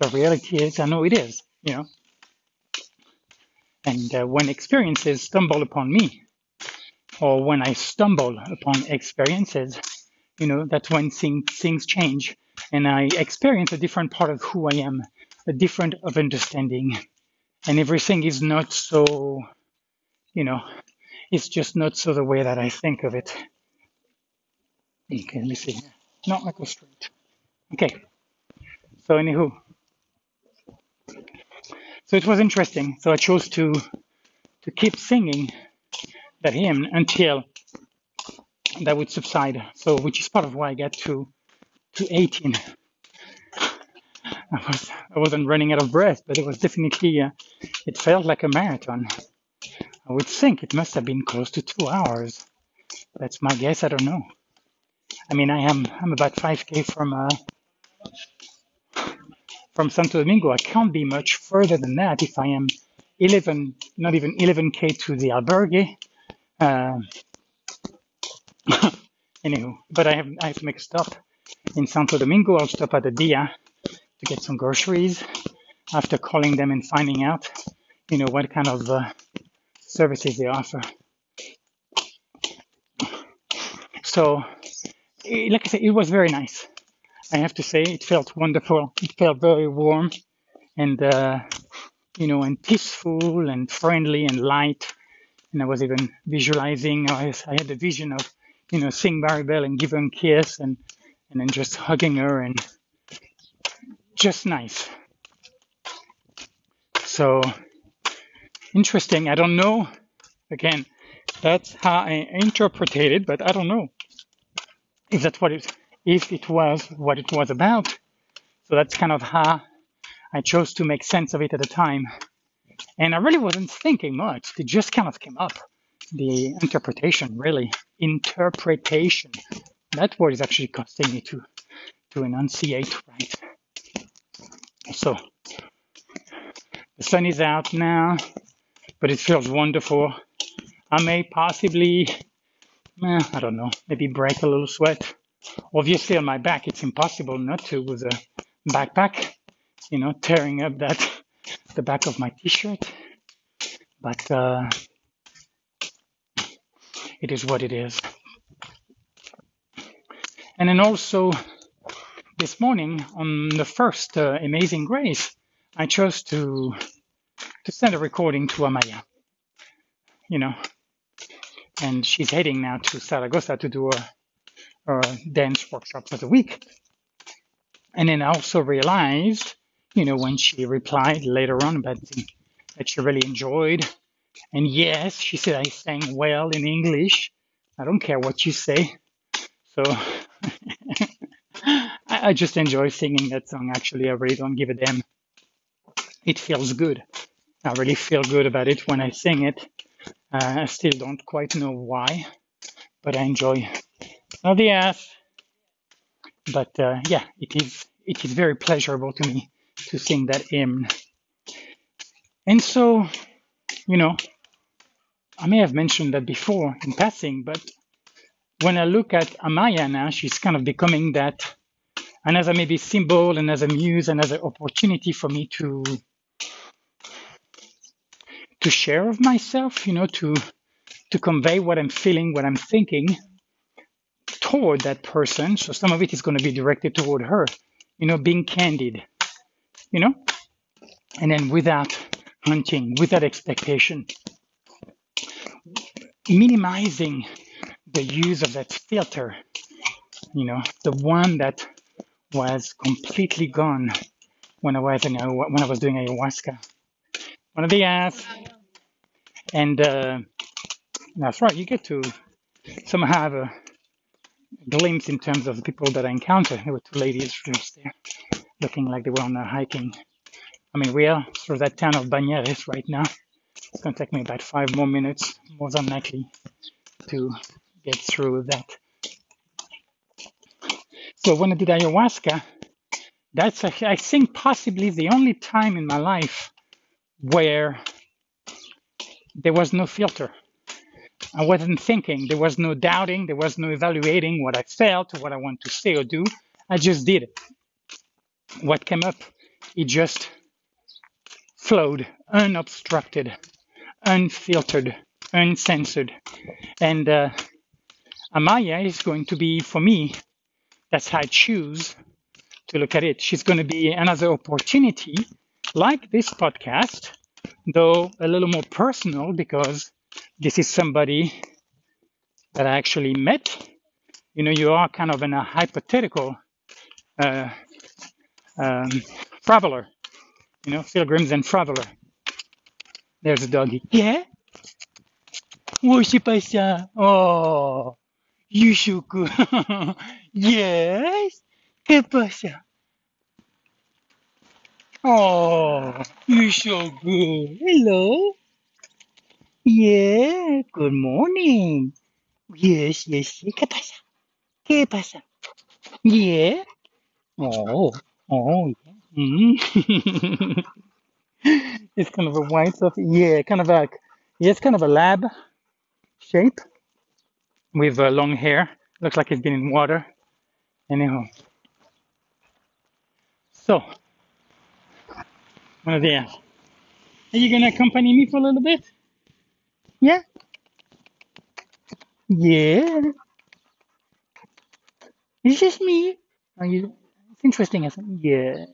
the reality is, I know it is, you know. And uh, when experiences stumble upon me, or when I stumble upon experiences, you know, that's when thing, things change and I experience a different part of who I am, a different of understanding, and everything is not so, you know, it's just not so the way that I think of it. Okay, let's see. No, I go straight. Okay. So, anywho, so it was interesting. So I chose to to keep singing that hymn until that would subside. So which is part of why I got to to 18. I was I wasn't running out of breath, but it was definitely uh, it felt like a marathon. I would think it must have been close to two hours. That's my guess. I don't know. I mean, I am I'm about 5k from uh, from Santo Domingo, I can't be much further than that if I am 11, not even 11k to the albergue. Uh, anywho, but I have I have to make a stop in Santo Domingo. I'll stop at the Dia to get some groceries. After calling them and finding out, you know, what kind of uh, services they offer. So, eh, like I said, it was very nice. I have to say it felt wonderful. It felt very warm and, uh, you know, and peaceful and friendly and light. And I was even visualizing, I, I had the vision of, you know, seeing Maribel and give her a kiss and, and then just hugging her and just nice. So interesting. I don't know. Again, That's how I interpreted it, but I don't know if that's what it if it was what it was about. So that's kind of how I chose to make sense of it at the time. And I really wasn't thinking much. It just kind of came up. The interpretation, really. Interpretation. That word is actually costing me to to enunciate right. So the sun is out now, but it feels wonderful. I may possibly, eh, I don't know, maybe break a little sweat. Obviously, on my back, it's impossible not to with a backpack, you know, tearing up that the back of my t-shirt. But uh, it is what it is. And then also this morning on the first uh, Amazing Grace, I chose to to send a recording to Amaya. You know, and she's heading now to Saragossa to do a, a dance workshop for the week. And then I also realized, you know, when she replied later on about the, that she really enjoyed, and yes, she said I sang well in English. I don't care what you say. So I, just enjoy singing that song. Actually, I really don't give a damn. It feels good. I really feel good about it when I sing it. Uh, I still don't quite know why, but I enjoy not the ass. But uh, yeah, it is it is very pleasurable to me to sing that hymn. And so, you know, I may have mentioned that before in passing, but when I look at Amaya now, she's kind of becoming that and as a maybe symbol and as a muse and as an opportunity for me to to share of myself, you know, to to convey what I'm feeling, what I'm thinking toward that person. So some of it is going to be directed toward her, you know, being candid, you know, and then without hunting, without expectation, minimizing the use of that filter, you know, the one that was completely gone when I was in, when I was doing ayahuasca. One of the ass, and uh, that's right. You get to somehow have a glimpse in terms of the people that I encountered. There were two ladies just there, looking like they were on a hiking. I mean, we are through that town of Bañares right now. It's going to take me about five more minutes, more than likely, to get through that. So when I did ayahuasca, that's I think possibly the only time in my life where there was no filter. I wasn't thinking. There was no doubting. There was no evaluating what I felt or what I want to say or do. I just did it. What came up, it just flowed unobstructed, unfiltered, uncensored. And uh, Amaya is going to be, for me, that's how I choose to look at it. She's going to be another opportunity, like this podcast, though a little more personal because this is somebody that I actually met. You know, you are kind of in a hypothetical uh, um, traveler, you know, pilgrims and traveler. There's a doggy. Yeah? Worship Aisha. Oh, Yushuku. yes? ¿Qué pasa? Oh, so good. Hello. Yeah, good morning. Yes, yes, yes. ¿Qué pasa? ¿Qué pasa? Yeah. Oh, oh, yeah. Mm. it's kind of a white stuff. Yeah, kind of a, yeah, it's kind of a lab shape with uh, long hair. Looks like it's been in water. Anyhow. So, Buenos días. Are you gonna accompany me for a little bit? Yeah? Yeah. It's just me. Are you? It's interesting, isn't it? Yeah.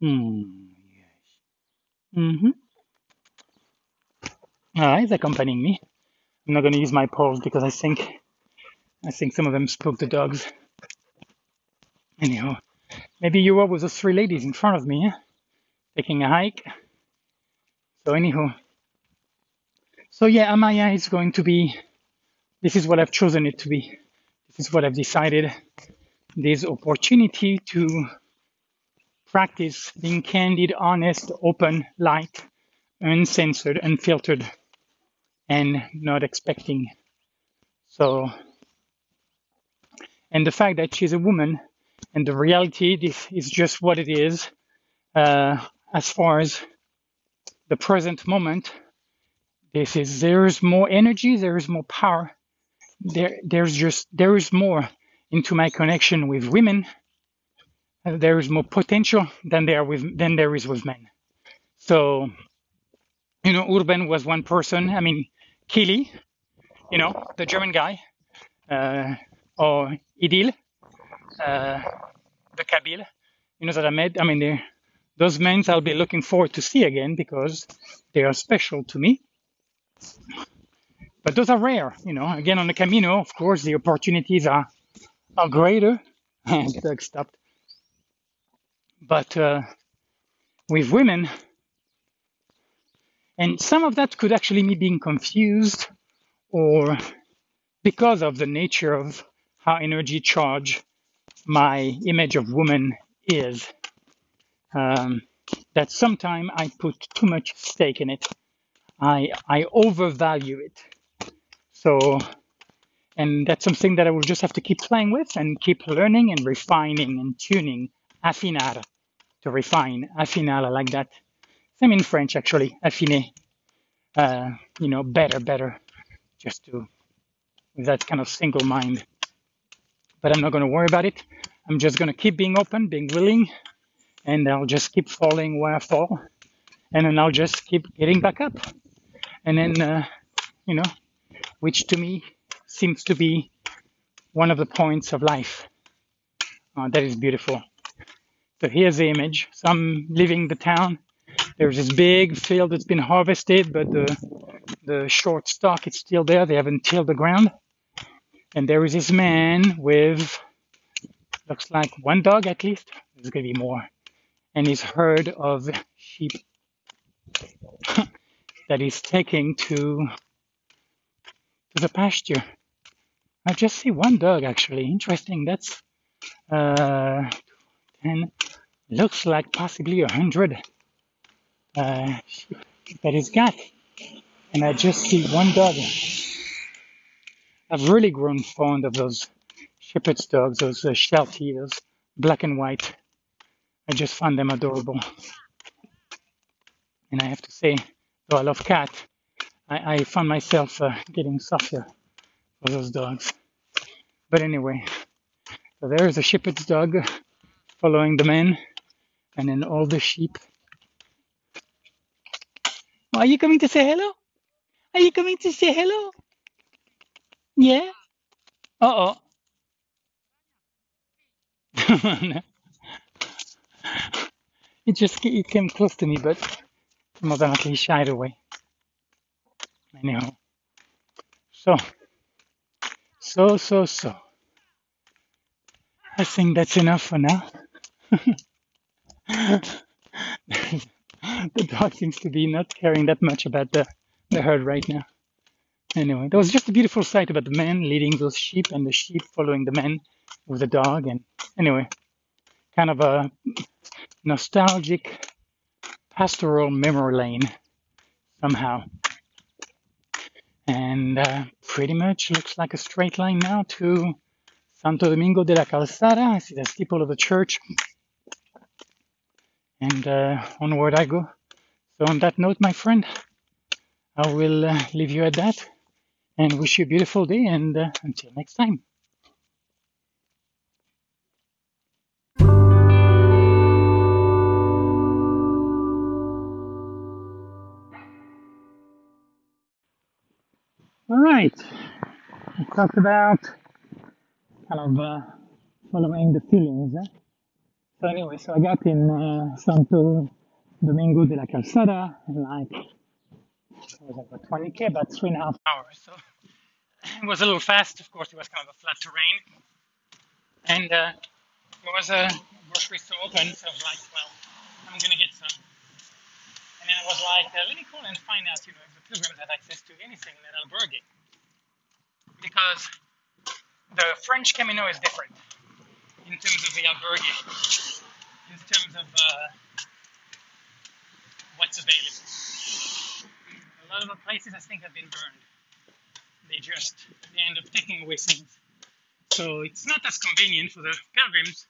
Hmm. Yes. Mm-hmm. Ah, he's accompanying me. I'm not gonna use my paws because I think I think some of them spook the dogs. Anyhow, maybe you were with those three ladies in front of me. Yeah? taking a hike. So anyhow, so yeah, Amaya is going to be this is what I've chosen it to be. This is what I've decided. This opportunity to practice being candid, honest, open, light, uncensored, unfiltered, and not expecting. So, and the fact that she's a woman and the reality this is just what it is uh, as far as the present moment this is there is more energy there is more power there there's just there is more into my connection with women uh, there is more potential than there with than there is with men. So you know urban was one person i mean Kili, you know the german guy uh, or idil uh, the Kabyle, you know that I met. I mean, those men I'll be looking forward to see again because they are special to me. But those are rare, you know. Again, on the Camino, of course, the opportunities are are greater. And Doug stopped. But uh, with women, and some of that could actually be being confused or because of the nature of how energy charge my image of woman is um, that sometimes I put too much stake in it. I I overvalue it. So, and that's something that I will just have to keep playing with and keep learning and refining and tuning. Affinar, to refine. Affinar, I like that. Same in French, actually. Affiner. Uh, you know, better, better. Just to, that kind of single mind but I'm not going to worry about it. I'm just going to keep being open, being willing, and I'll just keep falling where I fall, and then I'll just keep getting back up. And then, uh, you know, which to me seems to be one of the points of life. Uh, that is beautiful. So here's the image. So I'm leaving the town. There's this big field that's been harvested, but the the short stalk is still there. They haven't tilled the ground. And there is this man with looks like one dog at least. There's gonna be more. And his herd of sheep that he's taking to to the pasture. I just see one dog actually. Interesting. That's uh, ten. Looks like possibly a hundred uh, sheep that he's got, and I just see one dog. I've really grown fond of those shepherd's dogs, those uh, Sheltie, those black and white. I just find them adorable. And I have to say, though I love cat, I, I myself uh, getting softer for those dogs. But anyway, so there is a shepherd's dog following the man, and then all the sheep. Are you coming to say hello? Are you coming to say hello? Yeah. Uh oh. it just it came close to me, but likely shied away. Anyhow. So, so, so, so. I think that's enough for now. the dog seems to be not caring that much about the, the herd right now. Anyway, there was just a beautiful sight about the man leading those sheep and the sheep following the man with the dog. And anyway, kind of a nostalgic pastoral memory lane somehow. And uh, pretty much looks like a straight line now to Santo Domingo de la Calzada. I see the steeple of the church. And uh, onward I go. So, on that note, my friend, I will uh, leave you at that and wish you a beautiful day and uh, until next time. All right, we talked about kind of uh, following the feelings. Eh? So anyway, so I got in uh, Santo Domingo de la Calzada like it was about 20k, about three and a half hours. So it was a little fast. Of course, it was kind of a flat terrain, and uh, there was a grocery store open. So I was like, well, I'm gonna get some. And I was like, uh, let me call and find out, you know, if the pilgrims had access to anything in albergue. because the French Camino is different in terms of the albergue, in terms of uh, what's available. A lot of the places I think have been burned. They just they end up taking away things. So it's not as convenient for the pilgrims,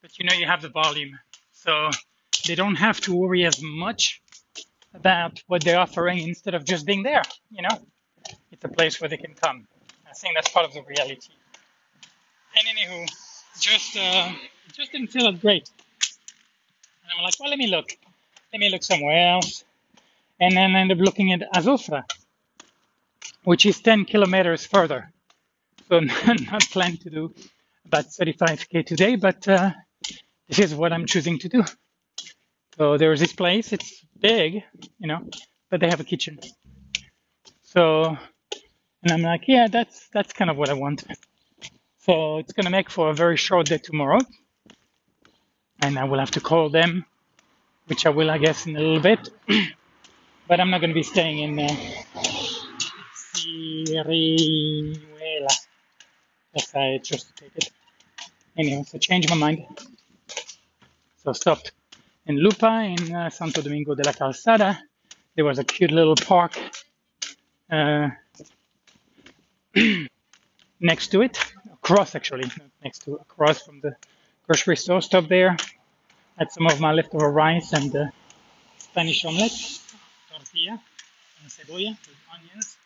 but you know you have the volume. So they don't have to worry as much about what they're offering instead of just being there, you know? It's a place where they can come. I think that's part of the reality. And anywho, just uh, just didn't feel that great. And I'm like, well, let me look. Let me look somewhere else. And then I ended up looking at Azofra, which is 10 kilometers further. So not planned to do about 35k today, but uh, this is what I'm choosing to do. So there's this place. It's big, you know, but they have a kitchen. So, and I'm like, yeah, that's that's kind of what I want. So it's gonna make for a very short day tomorrow, and I will have to call them, which I will, I guess, in a little bit. but I'm not gonna be staying in uh, Cirihuela. Yes, I to take it. Anyway, so changed my mind. So stopped in Lupa, in uh, Santo Domingo de la Calzada. There was a cute little park uh, next to it, across actually, not next to, across from the grocery store. Stop there, had some of my leftover rice and uh, Spanish omelette, tortilla, and cebolla with onions.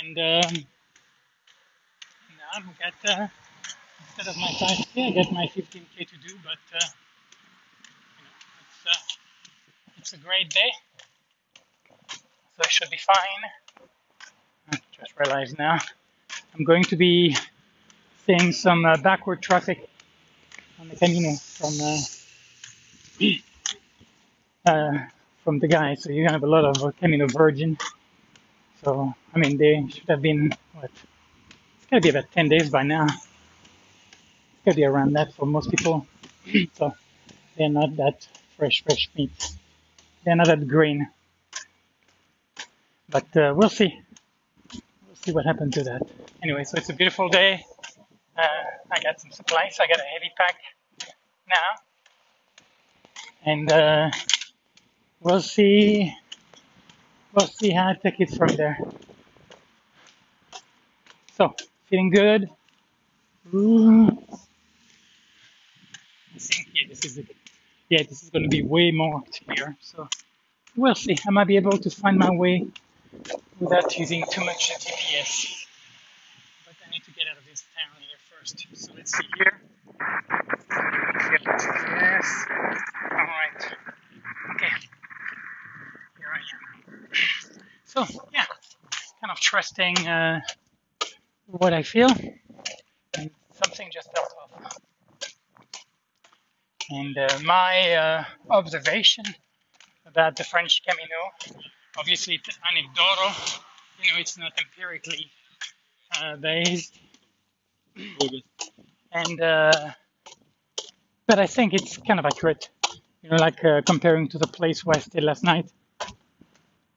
And um, now I've got, uh, instead of my 5k, I got my 15k to do, but uh, it's a great day, so I should be fine. I just realized now I'm going to be seeing some uh, backward traffic on the Camino from uh, uh, from the guy. So you're gonna have a lot of uh, Camino Virgin. So I mean, they should have been what? It's gotta be about 10 days by now. It's gotta be around that for most people. so they're not that fresh, fresh meat they're not that green. But uh, we'll see. We'll see what happens to that. Anyway, so it's a beautiful day. Uh, I got some supplies. I got a heavy pack now. And uh, we'll see. We'll see how I take it from there. So, feeling good. Ooh. Yeah, this is it yeah, this is going to be way marked here. So we'll see. I might be able to find my way without using too much GPS. But I need to get out of this town here first. So let's see here. Yes. All right. Okay. Here I am. So yeah, kind of trusting uh, what I feel, and something just felt off. And uh, my uh, observation about the French Camino, obviously it's anecdotal, you know, it's not empirically uh, based. and uh, but I think it's kind of accurate, you know, like uh, comparing to the place where I stayed last night,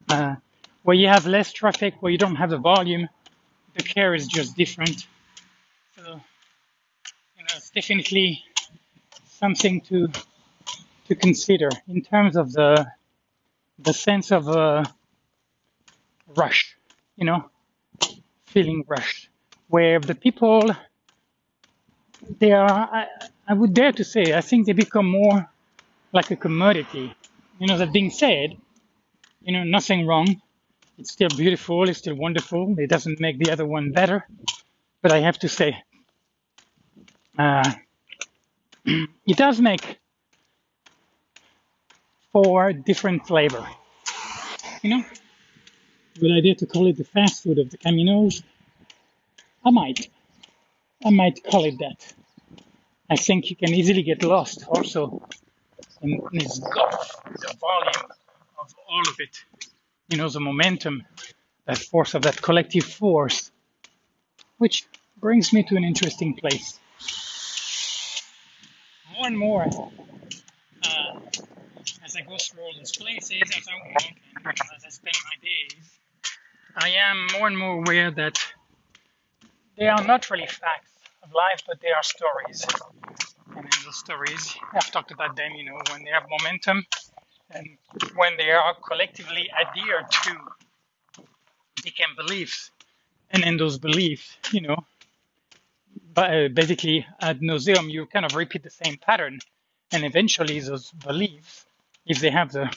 uh, where you have less traffic, where you don't have the volume, the care is just different. So, you know, it's definitely something to to consider in terms of the the sense of a rush, you know, feeling rushed, where the people they are, I, I would dare to say, I think they become more like a commodity. You know, that being said, you know, nothing wrong. It's still beautiful. It's still wonderful. It doesn't make the other one better. But I have to say, uh, it does make for different flavor. You know, good idea to call it the fast food of the Caminos. I might, I might call it that. I think you can easily get lost also in this gulf, the volume of all of it. You know, the momentum, that force of that collective force, which brings me to an interesting place more and more uh, as I go through all these places, as I walk and as I spend my days, I am more and more aware that they are not really facts of life, but they are stories. And in those stories, I've talked about them, you know, when they have momentum and when they are collectively adhered to, they become beliefs. And in those beliefs, you know, but basically ad nauseum, you kind of repeat the same pattern. And eventually, those beliefs, if they have the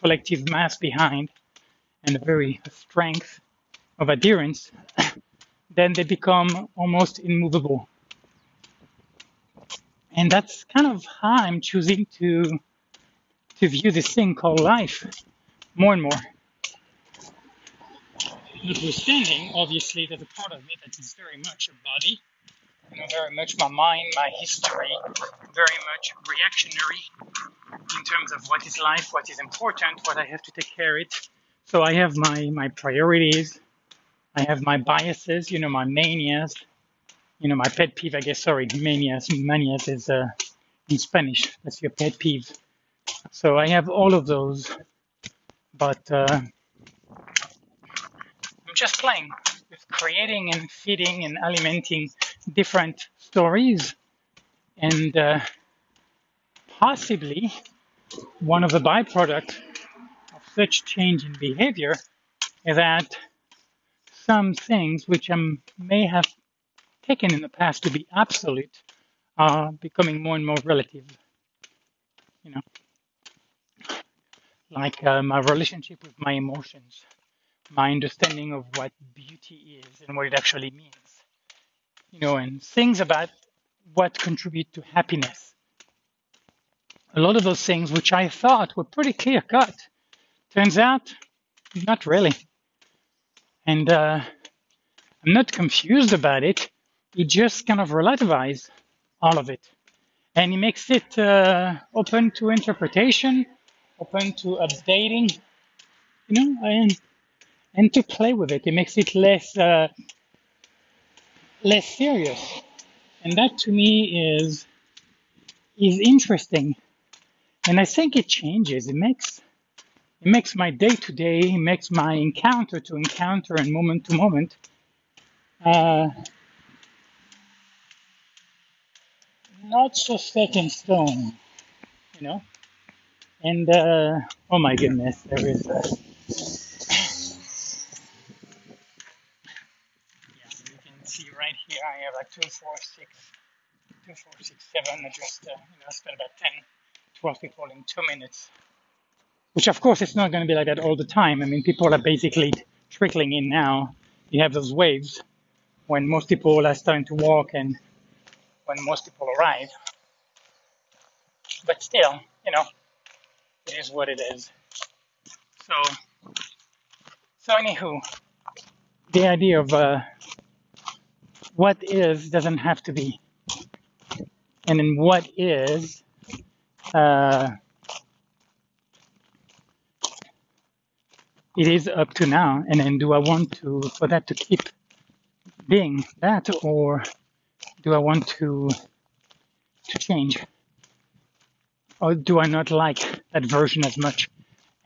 collective mass behind and a very strength of adherence, then they become almost immovable. And that's kind of how I'm choosing to to view this thing called life more and more. Notwithstanding, obviously, there's a part of me that is very much a body, you know, very much my mind, my history, very much reactionary in terms of what is life, what is important, what I have to take care of. It. So I have my my priorities, I have my biases, you know, my manias, you know, my pet peeve, I guess, sorry, manias, manias is uh, in Spanish, that's your pet peeve. So I have all of those, but uh, I'm just playing with creating and feeding and alimenting different stories. And uh, possibly one of the byproducts of such change in behavior is that some things which I may have taken in the past to be absolute are becoming more and more relative. You know, like uh, my relationship with my emotions, my understanding of what beauty is and what it actually means. You know, and things about what contribute to happiness. A lot of those things which I thought were pretty clear cut, turns out not really. And uh, I'm not confused about it. He just kind of relativizes all of it. And he makes it uh, open to interpretation, open to updating, you know, and, and to play with it. It makes it less, uh, less serious. And that to me is, is interesting. And I think it changes. It makes it makes my day to day, it makes my encounter to encounter and moment to moment uh, not so set in stone, you know. And uh, oh my goodness, there is. A, yeah, you can see right here. I have like two, four, six, two, four, six, seven. I just uh, you know spent about 10, 12 people in two minutes which of course it's not going to be like that all the time. I mean, people are basically trickling in now. You have those waves when most people are starting to walk and when most people arrive. But still, you know, it is what it is. So, so anywho, the idea of uh, what is doesn't have to be, and in what is, uh, it is up to now. And then do i want to for that to keep being that or do i want to to change or do i not like that version as much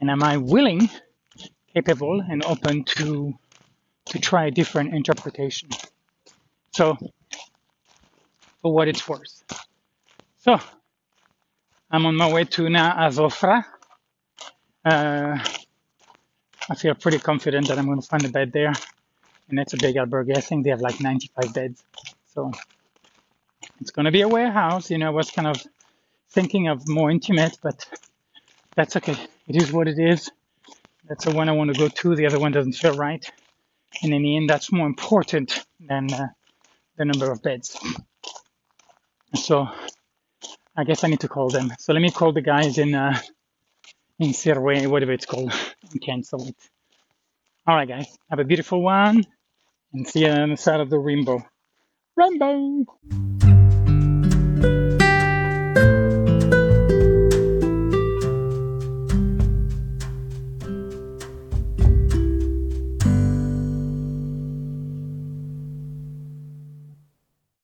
and am i willing capable and open to to try a different interpretation so for what it's worth so i'm on my way to now azofra uh, I feel pretty confident that I'm going to find a bed there. And that's a big albergue. I think they have like 95 beds. So it's going to be a warehouse. You know, was kind of thinking of more intimate, but that's okay. It is what it is. That's the one I want to go to. The other one doesn't feel right. And in the end, that's more important than uh, the number of beds. So I guess I need to call them. So let me call the guys in uh, in Sirway, whatever it's called, and cancel it. All right, guys, have a beautiful one, and see you on the side of the rainbow. Rainbow!